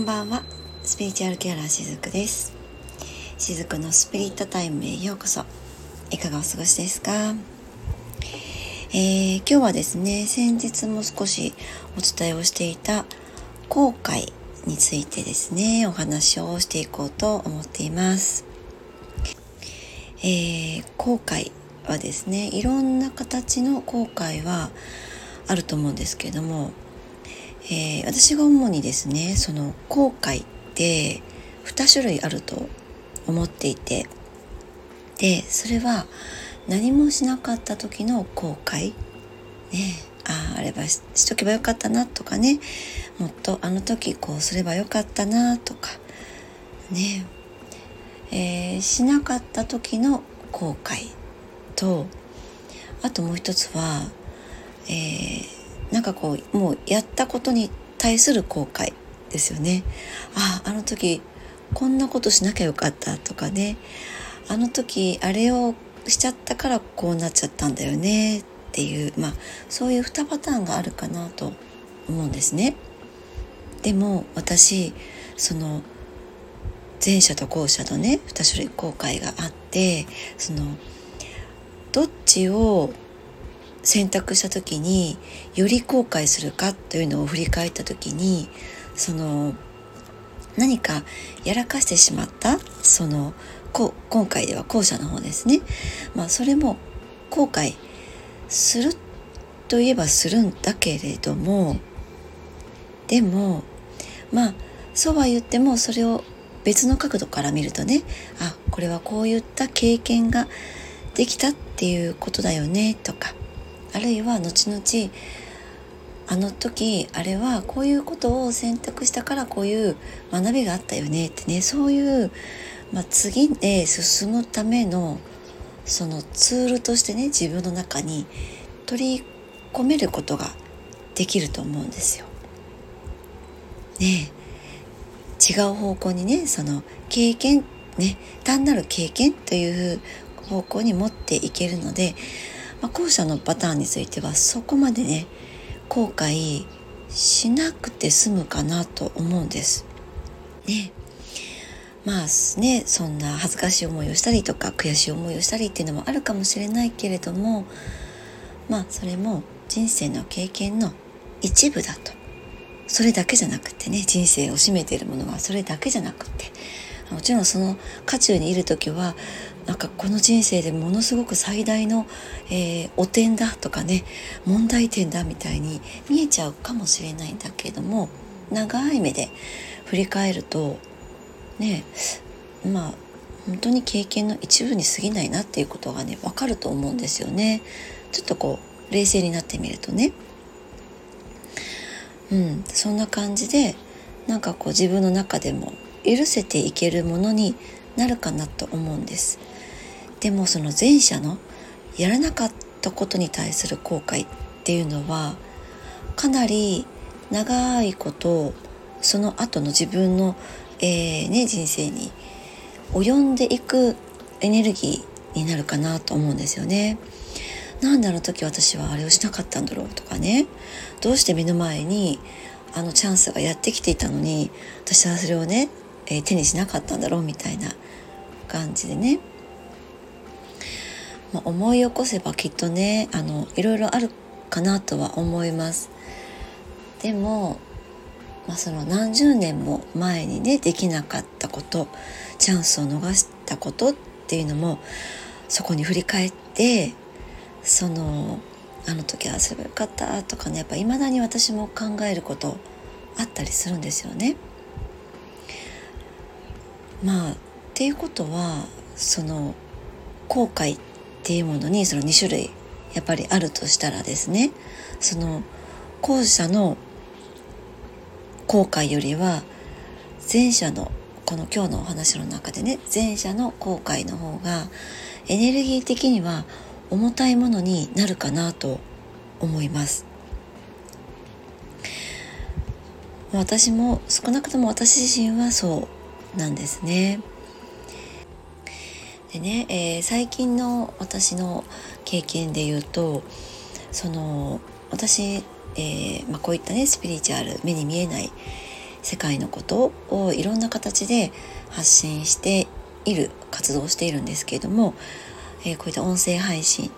んばんは。スピリチュアルケアラーしずくです。しずくのスピリットタイムへようこそ。いかがお過ごしですか？えー、今日はですね先日も少しお伝えをしていた後悔についてですねお話をしていこうと思っています。えー、後悔はですねいろんな形の後悔はあると思うんですけれどもえー、私が主にですねその後悔って2種類あると思っていてでそれは何もしなかった時の後悔。ねあああればしとけばよかったなとかね。もっとあの時こうすればよかったなとか。ねえー、しなかった時の後悔とあともう一つは、えーなんかこうもうやったことに対する後悔ですよね。あああの時こんなことしなきゃよかったとかねあの時あれをしちゃったからこうなっちゃったんだよねっていうまあそういう2パターンがあるかなと思うんですね。でも私その前者と後者のね2種類後悔があってそのどっちを選択した時により後悔するかというのを振り返った時にその何かやらかしてしまったそのこ今回では後者の方ですね、まあ、それも後悔するといえばするんだけれどもでもまあそうは言ってもそれを別の角度から見るとねあこれはこういった経験ができたっていうことだよねとかあるいは後々あの時あれはこういうことを選択したからこういう学びがあったよねってねそういう、まあ、次へ進むためのそのツールとしてね自分の中に取り込めることができると思うんですよ。ね違う方向にねその経験ね単なる経験という方向に持っていけるのでまあ、後者のパターンについてはそこまでね後悔しなくて済むかなと思うんです。ねまあねそんな恥ずかしい思いをしたりとか悔しい思いをしたりっていうのもあるかもしれないけれどもまあそれも人生の経験の一部だとそれだけじゃなくてね人生を占めているものはそれだけじゃなくてもちろんその渦中にいる時はなんかこの人生でものすごく最大の、えー、汚点だとかね問題点だみたいに見えちゃうかもしれないんだけれども長い目で振り返るとねまあ本当に経験の一部に過ぎないなっていうことがね分かると思うんですよね。ちょっとこう冷静になってみるとね。うん、そんな感じでなんかこう自分の中でも許せていけるものになるかなと思うんですでもその前者のやらなかったことに対する後悔っていうのはかなり長いことその後の自分の、えーね、人生に及んでいくエネルギーになるかなと思うんですよね。なんであの時私はあれをしなかったんだろうとかねどうして目の前にあのチャンスがやってきていたのに私はそれをねえー、手にしなかったんだろうみたいな感じでね、まあ、思い起こせばきっとねあのいろいろあるかなとは思います。でも、まあ、その何十年も前にねできなかったことチャンスを逃したことっていうのもそこに振り返ってそのあの時はすればよかったとかねやっぱ未だに私も考えることあったりするんですよね。まあっていうことはその後悔っていうものにその2種類やっぱりあるとしたらですね。その後者の後悔よりは前者のこの今日のお話の中でね前者の後悔の方がエネルギー的には重たいものになるかなと思います。私も少なくとも私自身はそうなんですね。でね、えー、最近の私の経験で言うとその私、えー、まあ、こういったねスピリチュアル目に見えない、世界のことをいろんな形で発信している活動をしているんですけれども、えー、こういった音声配信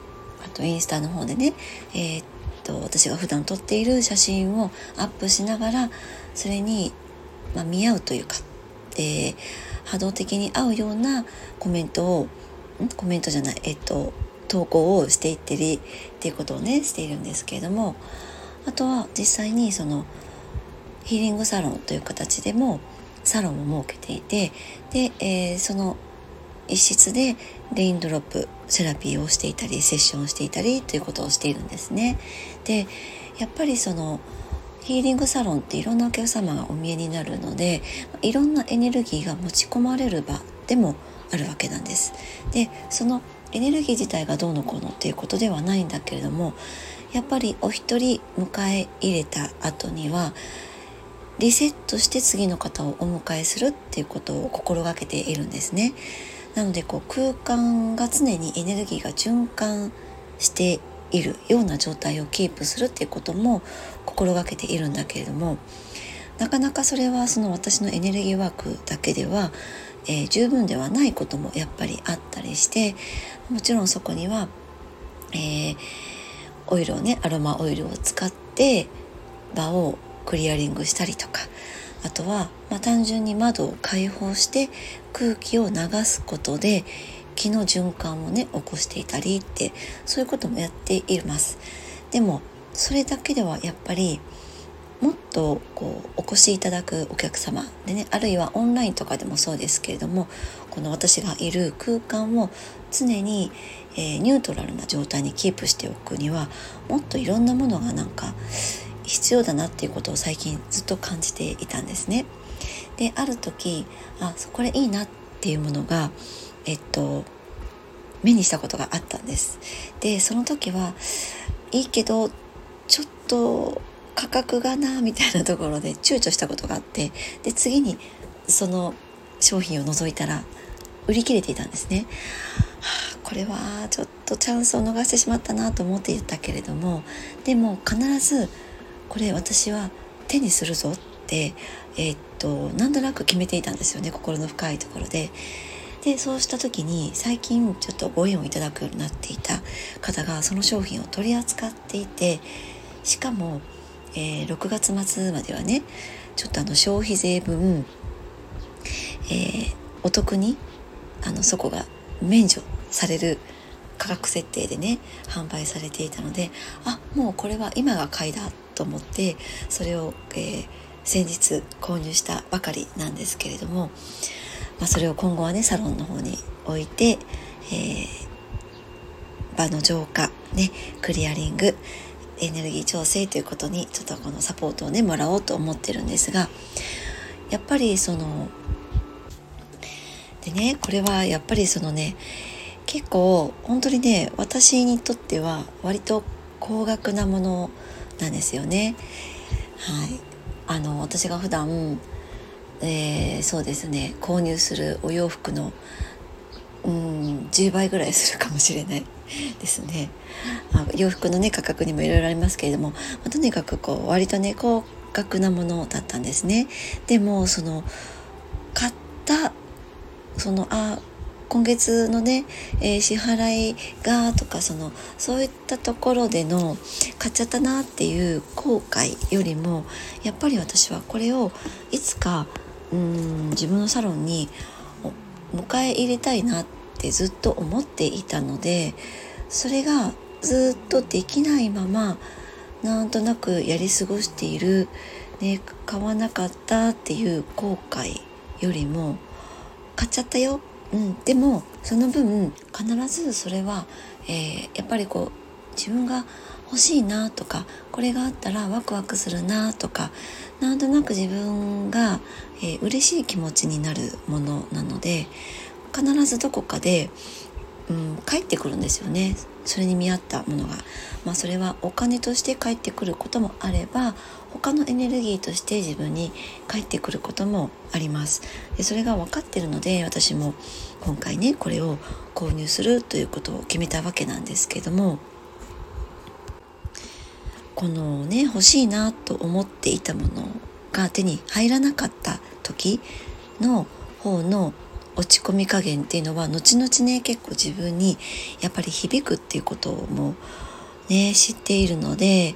あとインスタの方でね、え、っと私が普段撮っている写真をアップしながらそれに、まあ、見合うというか、えー、波動的に合うようなコメントをコメントじゃないえっと投稿をしていってりっていうことをねしているんですけれどもあとは実際にそのヒーリングサロンという形でもサロンを設けていてで、えー、その一室でレインドロップセラピーをしていたりセッションをしていたりということをしているんですね。でやっぱりそのヒーリングサロンっていろんなお客様がお見えになるのでいろんなエネルギーが持ち込まれる場でもあるわけなんです。でそのエネルギー自体がどうのこうのっていうことではないんだけれどもやっぱりお一人迎え入れた後にはリセットして次の方をお迎えするっていうことを心がけているんですね。なのでこう空間が常にエネルギーが循環しているような状態をキープするっていうことも心がけているんだけれどもなかなかそれはその私のエネルギーワークだけでは、えー、十分ではないこともやっぱりあったりしてもちろんそこには、えー、オイルをねアロマオイルを使って場をクリアリングしたりとかあとは、まあ、単純に窓を開放して空気を流すことで気の循環をね起こしていたりってそういうこともやっていますでもそれだけではやっぱりもっとこうお越しいただくお客様でねあるいはオンラインとかでもそうですけれどもこの私がいる空間を常に、えー、ニュートラルな状態にキープしておくにはもっといろんなものがなんか必要だなっていうことを最近ずっと感じていたんですね。である時あこれいいなっていうものがえっと目にしたことがあったんです。でその時はいいけどちょっと価格がなみたいなところで躊躇したことがあってで次にその商品を除いたら売り切れていたんですね。はあ、これはちょっとチャンスを逃してしまったなと思っていたけれどもでも必ずこれ私は手にするぞって、え、っとなんとなく決めていたんですよね心の深いところで。でそうした時に最近ちょっとご縁をいただくようになっていた方がその商品を取り扱っていてしかも、えー、6月末まではねちょっとあの消費税分、えー、お得にあのそこが免除される価格設定でね販売されていたのであもうこれは今が買いだと思ってそれを、えー、先日購入したばかりなんですけれども、まあ、それを今後はねサロンの方に置いて、えー、場の浄化ねクリアリングエネルギー調整ということにちょっとこのサポートをねもらおうと思ってるんですがやっぱりそのでねこれはやっぱりそのね結構本当にね私にとっては割と高額なものなんですよね。はい、あの私が普段、えー、そうですね購入するお洋服のうん10倍ぐらいするかもしれない ですね。あ洋服のね価格にもいろいろありますけれども、まあ、とにかくこう割とね高額なものだったんですね。でもその買ったそのあ今月のね、えー、支払いがとかそのそういったところでの買っちゃったなっていう後悔よりもやっぱり私はこれをいつかうん自分のサロンに迎え入れたいなってずっと思っていたのでそれがずっとできないままなんとなくやり過ごしている、ね、買わなかったっていう後悔よりも買っちゃったよ。うん、でもその分必ずそれは、えー、やっぱりこう自分が欲しいなとかこれがあったらワクワクするなとかなんとなく自分が、えー、嬉しい気持ちになるものなので必ずどこかで、うん、帰ってくるんですよねそれに見合ったものが。まあ、それはお金として帰ってくることもあれば他のエネルギーとして自分に返ってくることもありますでそれが分かってるので私も今回ねこれを購入するということを決めたわけなんですけどもこのね欲しいなと思っていたものが手に入らなかった時の方の落ち込み加減っていうのは後々ね結構自分にやっぱり響くっていうこともね知っているので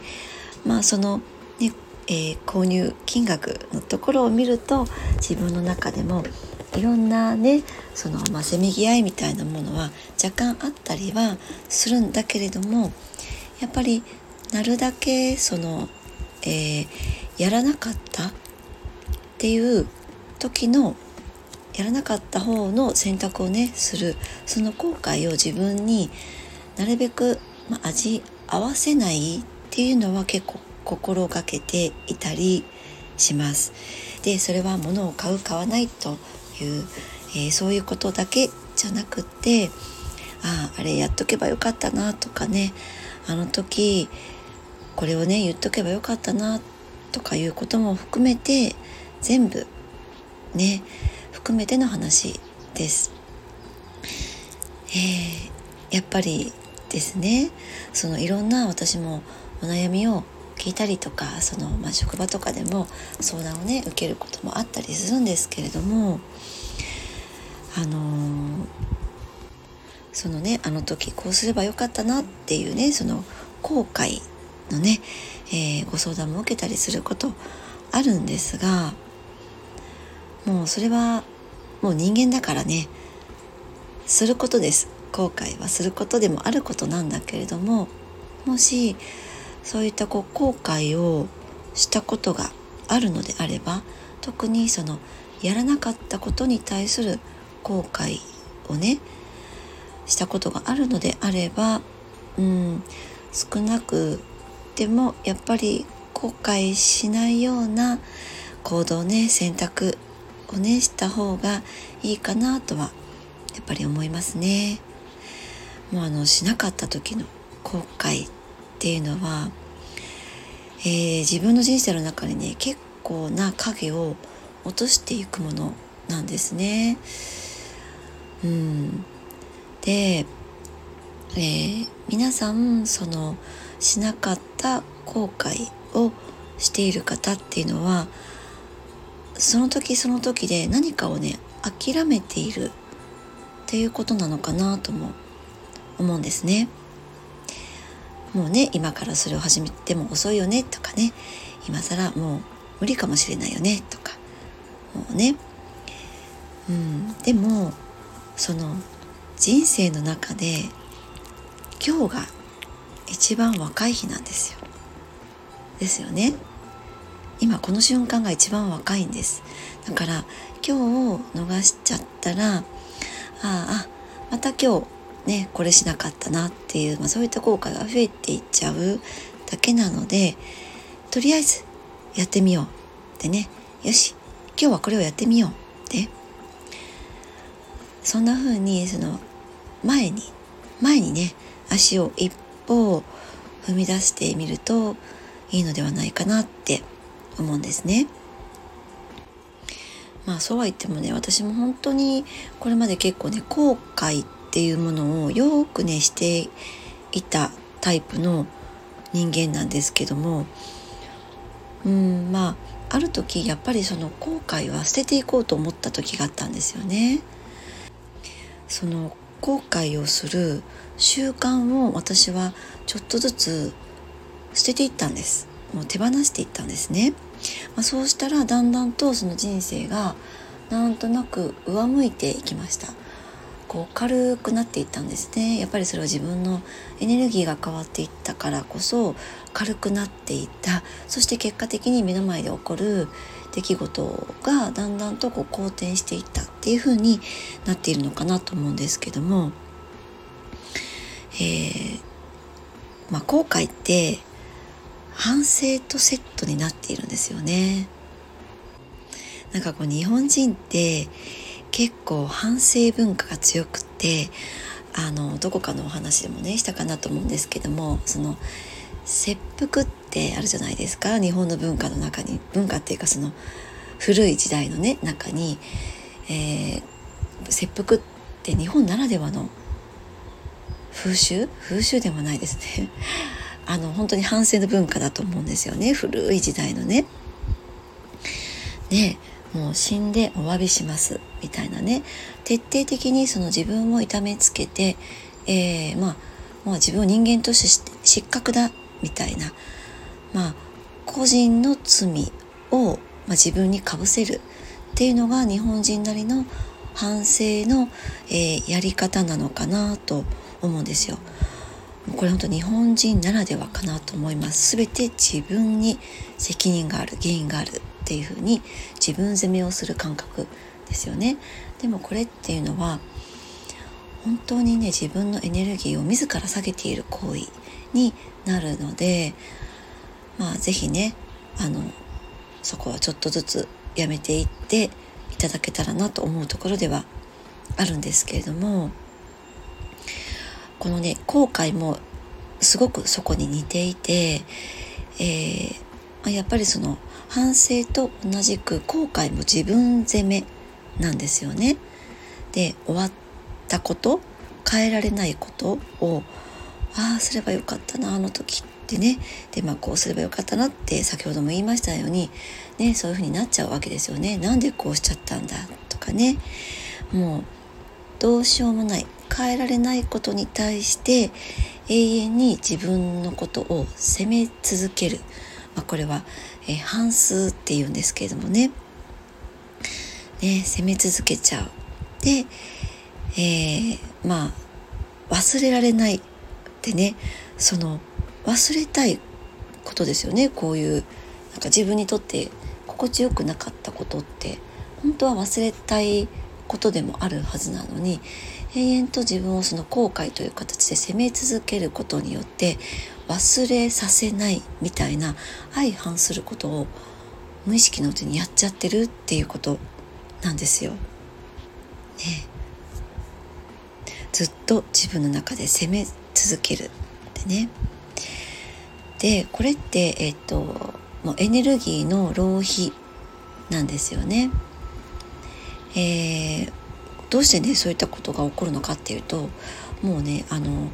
まあそのね、えー、購入金額のところを見ると自分の中でもいろんなねその、まあ、せめぎ合いみたいなものは若干あったりはするんだけれどもやっぱりなるだけその、えー、やらなかったっていう時のやらなかった方の選択をねするその後悔を自分になるべく、まあ、味合わせないっていうのは結構心がけていたりします。でそれは物を買う買わないという、えー、そういうことだけじゃなくってあああれやっとけばよかったなとかねあの時これをね言っとけばよかったなとかいうことも含めて全部ね含めての話です。えー、やっぱりですねそのいろんな私もお悩みを聞いたりとかその、まあ、職場とかでも相談をね受けることもあったりするんですけれどもあのー、そのねあの時こうすればよかったなっていうねその後悔のね、えー、ご相談も受けたりすることあるんですがもうそれはもう人間だからねすることです。後悔はすることでもあることなんだけれどももしそういったこう後悔をしたことがあるのであれば特にそのやらなかったことに対する後悔をねしたことがあるのであればうん少なくてもやっぱり後悔しないような行動ね選択をねした方がいいかなとはやっぱり思いますね。もうあのしなかった時の後悔っていうのは、えー、自分の人生の中にね結構な影を落としていくものなんですね。うん、で、えー、皆さんそのしなかった後悔をしている方っていうのはその時その時で何かをね諦めているっていうことなのかなとも思うんですね。もうね今からそれを始めても遅いよねとかね。今更もう無理かもしれないよね。とか。もうね。うん。でもその人生の中で今日が一番若い日なんですよ。ですよね。今この瞬間が一番若いんです。だから今日を逃しちゃったらああまた今日ねこれしなかったなっていう、まあ、そういった効果が増えていっちゃうだけなのでとりあえずやってみようってねよし今日はこれをやってみようってそんな風にその前に前にね足を一歩踏み出してみるといいのではないかなって思うんですね。まあそうは言ってもね私も本当にこれまで結構ね後悔っていうものをよくねしていたタイプの人間なんですけどもうんまあある時やっぱりその後悔は捨てていこうと思った時があったんですよね。その後悔をする習慣を私はちょっとずつ捨てていったんです。もう手放していったんですね、まあ、そうしたらだんだんとその人生がなんとなく上向いていきました。こう軽くなっていったんですね。やっぱりそれは自分のエネルギーが変わっていったからこそ軽くなっていった。そして結果的に目の前で起こる出来事がだんだんとこう好転していったっていう風になっているのかなと思うんですけども、えー、まあ、後悔って反省とセットになっているんですよね。なんかこう日本人って結構反省文化が強くってあのどこかのお話でもねしたかなと思うんですけどもその切腹ってあるじゃないですか日本の文化の中に。文化っていうかその古い時代のね中に、えー、切腹って日本ならではの風習？風習でもないですね。あの本当に反省の文化だと思うんですよね。古い時代のね。ねもう死んでお詫びしますみたいなね。徹底的にその自分を痛めつけて、えー、まあ、まあ自分を人間として失格だみたいなまあ個人の罪を、まあ、自分にかぶせるっていうのが日本人なりの反省の、えー、やり方なのかなと思うんですよ。これ本当日本人ならではかなと思います。全て自分に責任がある原因があるっていうふうに自分責めをする感覚ですよね。でもこれっていうのは本当にね自分のエネルギーを自ら下げている行為になるのでまあ是非ねあのそこはちょっとずつやめていっていただけたらなと思うところではあるんですけれどもこのね後悔もすごくそこに似ていて、えー、やっぱりその反省と同じく後悔も自分責めなんですよね。で終わったこと変えられないことをああすればよかったなあの時ってね。でまあこうすればよかったなって先ほども言いましたように、ね、そういうふうになっちゃうわけですよね。なんでこうしちゃったんだとかね。もうどうしようもない。変えられないことに対して永遠に自分のことを責め続ける、まあ、これは、えー、反数っていうんですけれどもね。ね責め続けちゃう。で、えー、まあ忘れられないってねその忘れたいことですよねこういうなんか自分にとって心地よくなかったことって本当は忘れたいことでもあるはずなのに永遠と自分をその後悔という形で責め続けることによって忘れさせないみたいな相反することを無意識のうちにやっちゃってるっていうことなんですよ。ねずっと自分の中で責め続けるってね。でこれってえっともうエネルギーの浪費なんですよね。えー、どうしてねそういったことが起こるのかっていうともうねあの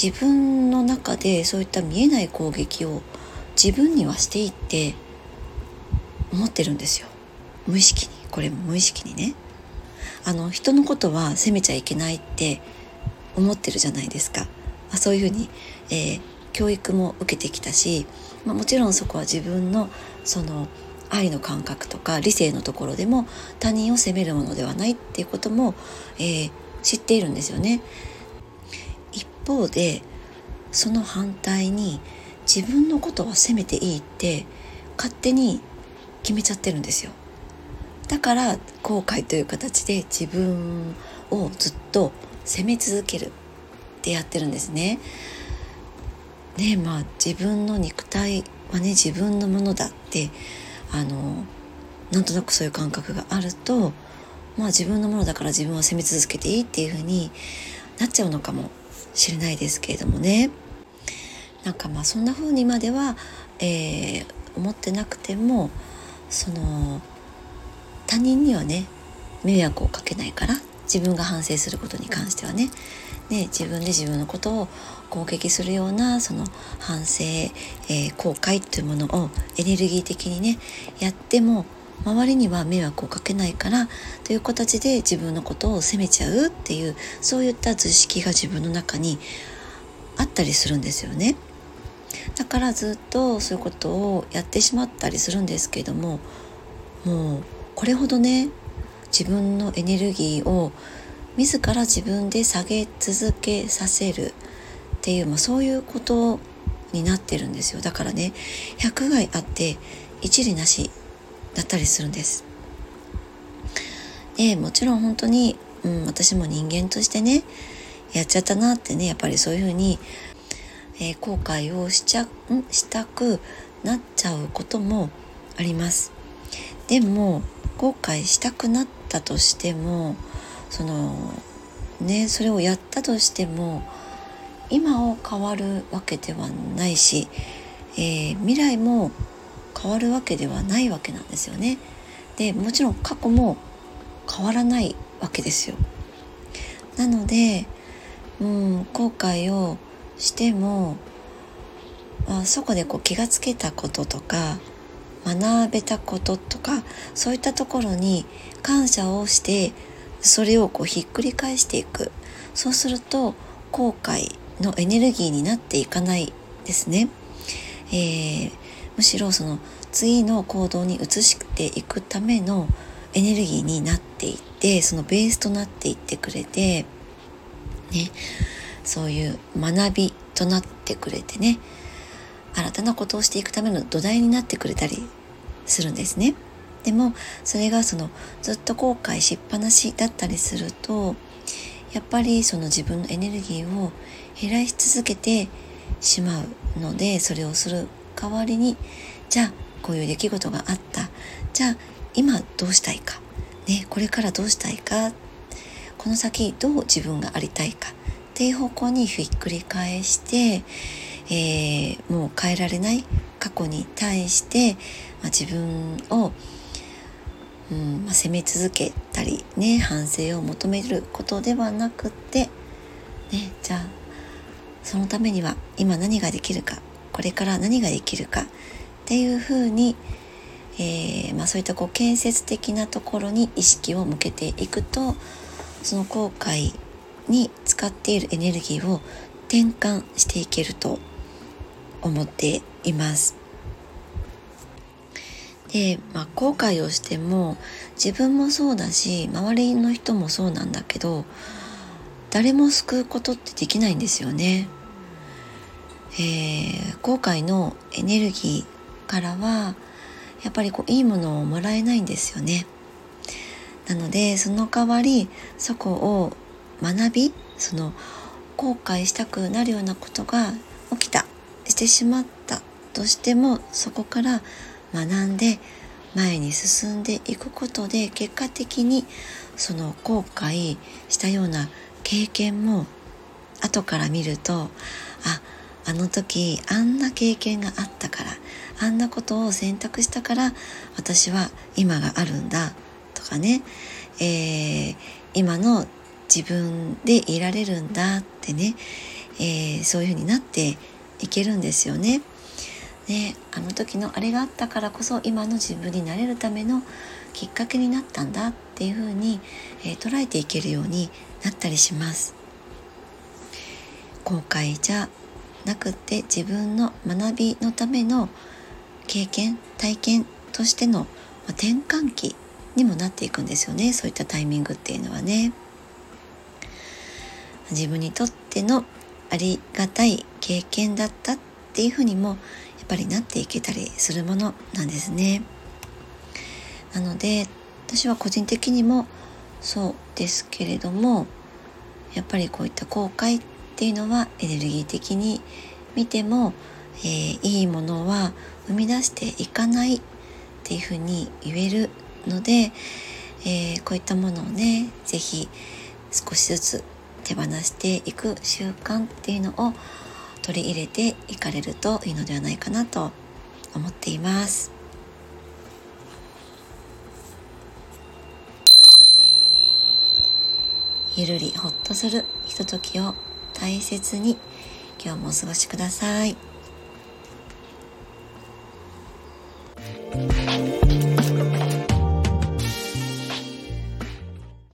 自分の中でそういった見えない攻撃を自分にはしていって思ってるんですよ無意識にこれも無意識にねあの人のことは責めちゃいけないって思ってるじゃないですか、まあ、そういうふうに、えー、教育も受けてきたし、まあ、もちろんそこは自分のその愛の感覚とか理性のところでも他人を責めるものではないっていうことも、えー、知っているんですよね。一方でその反対に自分のことは責めていいって勝手に決めちゃってるんですよ。だから後悔という形で自分をずっと責め続けるってやってるんですね。ねまあ自分の肉体はね自分のものだってあのなんとなくそういう感覚があるとまあ自分のものだから自分は責め続けていいっていう風になっちゃうのかもしれないですけれどもねなんかまあそんな風にまでは、えー、思ってなくてもその他人にはね迷惑をかけないから自分が反省することに関してはねね自分で自分のことを攻撃するようなその反省、えー、後悔というものをエネルギー的にねやっても周りには迷惑をかけないからという形で自分のことを責めちゃうっていうそういった図式が自分の中にあったりするんですよね。だからずっとそういうことをやってしまったりするんですけどももうこれほどね自分のエネルギーを自ら自分で下げ続けさせるっていう、まあ、そういうことになってるんですよだからね百害あって一理なしだったりするんです。でもちろん本当に、うん、私も人間としてねやっちゃったなってねやっぱりそういうふうに、えー、後悔をしちゃんしたくなっちゃうこともあります。でも後悔したくなったとしてもそのねそれをやったとしても今を変わるわけではないし、えー、未来も変わるわけではないわけなんですよね。でもちろん過去も変わらないわけですよ。なので、うん、後悔をしてもあそこでこう気がつけたこととか学べたこととかそういったところに感謝をしてそれをこうひっくり返していく。そうすると後悔のエネルギーになっていかないですね、えー、むしろその次の行動に移していくためのエネルギーになっていってそのベースとなっていってくれてねそういう学びとなってくれてね。新たなことをしていくための土台になってくれたりするんですね。でもそれがそのずっと後悔しっぱなしだったりするとやっぱりその自分のエネルギーを減らし続けてしまうのでそれをする代わりにじゃあこういう出来事があった。じゃあ今どうしたいか、ね、これからどうしたいか。この先どう自分がありたいか。っていう方向にひっくり返して、えー、もう変えられない過去に対して、まあ、自分を、うんまあ、責め続けたりね反省を求めることではなくって、ね、じゃあそのためには今何ができるかこれから何ができるかっていうふうに、えー、まあ、そういったこう建設的なところに意識を向けていくとその後悔に使っているエネルギーを転換していけると思っています。で、まあ、後悔をしても自分もそうだし周りの人もそうなんだけど誰も救うことってできないんですよね。えー、後悔のエネルギーからはやっぱりこういいものをもらえないんですよね。なのでその代わりそこを学びその後悔したくなるようなことが起きたしてしまったとしてもそこから学んで前に進んでいくことで結果的にその後悔したような経験も後から見るとああの時あんな経験があったからあんなことを選択したから私は今があるんだとかね、えー、今の自分でいられるんだってね、えー、そういうふうになっていけるんですよね。ね、あの時のあれがあったからこそ今の自分になれるためのきっかけになったんだっていうふうに、えー、捉えていけるようになったりします。後悔じゃなくて自分の学びのための経験体験としての転換期にもなっていくんですよねそういったタイミングっていうのはね。自分にとってのありがたい経験だったっていうふうにもやっぱりなっていけたりするものなんですね。なので私は個人的にもそうですけれどもやっぱりこういった後悔っていうのはエネルギー的に見ても、えー、いいものは生み出していかないっていうふうに言えるので、えー、こういったものをね是非少しずつ手放していく習慣っていうのを取り入れていかれるといいのではないかなと思っています。ゆるりほっとするひとときを大切に今日もお過ごしください。